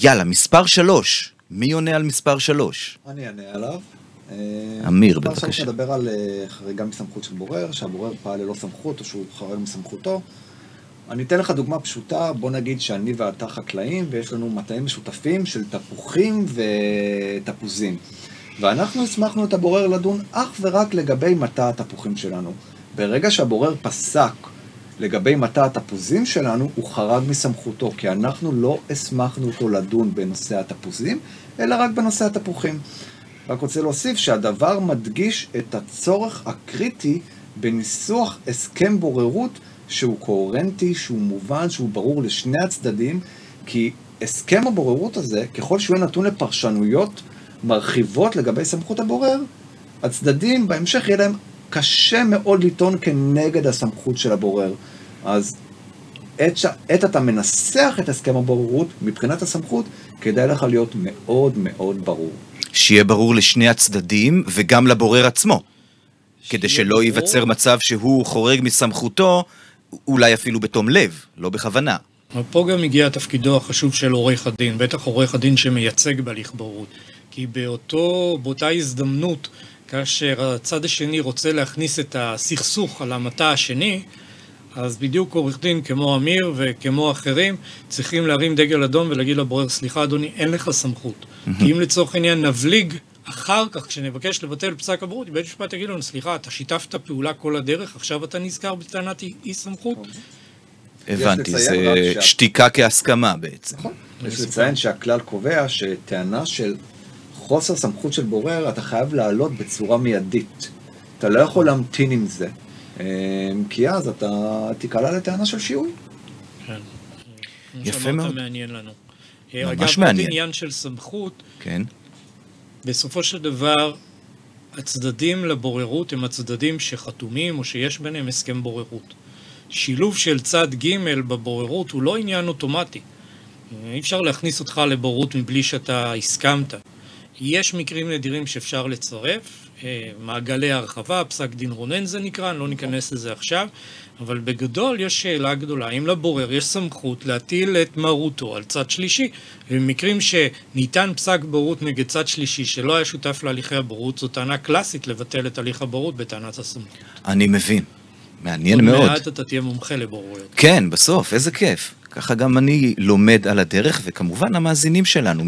יאללה, מספר שלוש. מי עונה על מספר שלוש? אני אענה עליו. אמיר, מספר בבקשה. שלוש מדבר על אה, חריגה מסמכות של בורר, שהבורר פעל ללא סמכות או שהוא חרג מסמכותו. אני אתן לך דוגמה פשוטה, בוא נגיד שאני ואתה חקלאים ויש לנו מטעים משותפים של תפוחים ותפוזים. ואנחנו הסמכנו את הבורר לדון אך ורק לגבי מטע התפוחים שלנו. ברגע שהבורר פסק לגבי מטע התפוזים שלנו, הוא חרג מסמכותו, כי אנחנו לא הסמכנו אותו לדון בנושא התפוזים, אלא רק בנושא התפוחים. רק רוצה להוסיף שהדבר מדגיש את הצורך הקריטי בניסוח הסכם בוררות שהוא קוהרנטי, שהוא מובן, שהוא ברור לשני הצדדים, כי הסכם הבוררות הזה, ככל שהוא יהיה נתון לפרשנויות מרחיבות לגבי סמכות הבורר, הצדדים בהמשך יהיה להם קשה מאוד לטעון כנגד הסמכות של הבורר. אז עת, ש... עת אתה מנסח את הסכם הבוררות, מבחינת הסמכות, כדאי לך להיות מאוד מאוד ברור. שיהיה ברור לשני הצדדים וגם לבורר עצמו. כדי שלא ברור. ייווצר מצב שהוא חורג מסמכותו, אולי אפילו בתום לב, לא בכוונה. אבל פה גם הגיע תפקידו החשוב של עורך הדין, בטח עורך הדין שמייצג בהליך בוררות. כי באותו, באותה הזדמנות, כאשר הצד השני רוצה להכניס את הסכסוך על המטע השני, אז בדיוק עורך דין כמו אמיר וכמו אחרים צריכים להרים דגל אדום ולהגיד לבורר, סליחה אדוני, אין לך סמכות. כי אם לצורך העניין נבליג אחר כך, כשנבקש לבטל פסק הבוררות, בית המשפט יגיד לנו, סליחה, אתה שיתפת פעולה כל הדרך, עכשיו אתה נזכר בטענת אי סמכות? הבנתי, זה שתיקה כהסכמה בעצם. נכון. יש לציין שהכלל קובע שטענה של חוסר סמכות של בורר, אתה חייב לעלות בצורה מיידית. אתה לא יכול להמתין עם זה, אה, כי אז אתה תיקלע לטענה של שיהוי. כן. יפה שאמרת, מאוד. מעניין לנו. ממש אגב, עוד מעניין. עניין של סמכות, כן? בסופו של דבר, הצדדים לבוררות הם הצדדים שחתומים או שיש ביניהם הסכם בוררות. שילוב של צד ג' בבוררות הוא לא עניין אוטומטי. אי אפשר להכניס אותך לבוררות מבלי שאתה הסכמת. יש מקרים נדירים שאפשר לצרף, אה, מעגלי הרחבה, פסק דין רונן זה נקרא, אני לא ניכנס לזה עכשיו, אבל בגדול יש שאלה גדולה, האם לבורר יש סמכות להטיל את מרותו על צד שלישי? ובמקרים שניתן פסק בורות נגד צד שלישי שלא היה שותף להליכי הבורות, זו טענה קלאסית לבטל את הליך הבורות בטענת הסמכות. אני מבין. מעניין עוד מאוד. מעט אתה תהיה מומחה לבוררויות. כן, בסוף, איזה כיף. ככה גם אני לומד על הדרך, וכמובן המאזינים שלנו.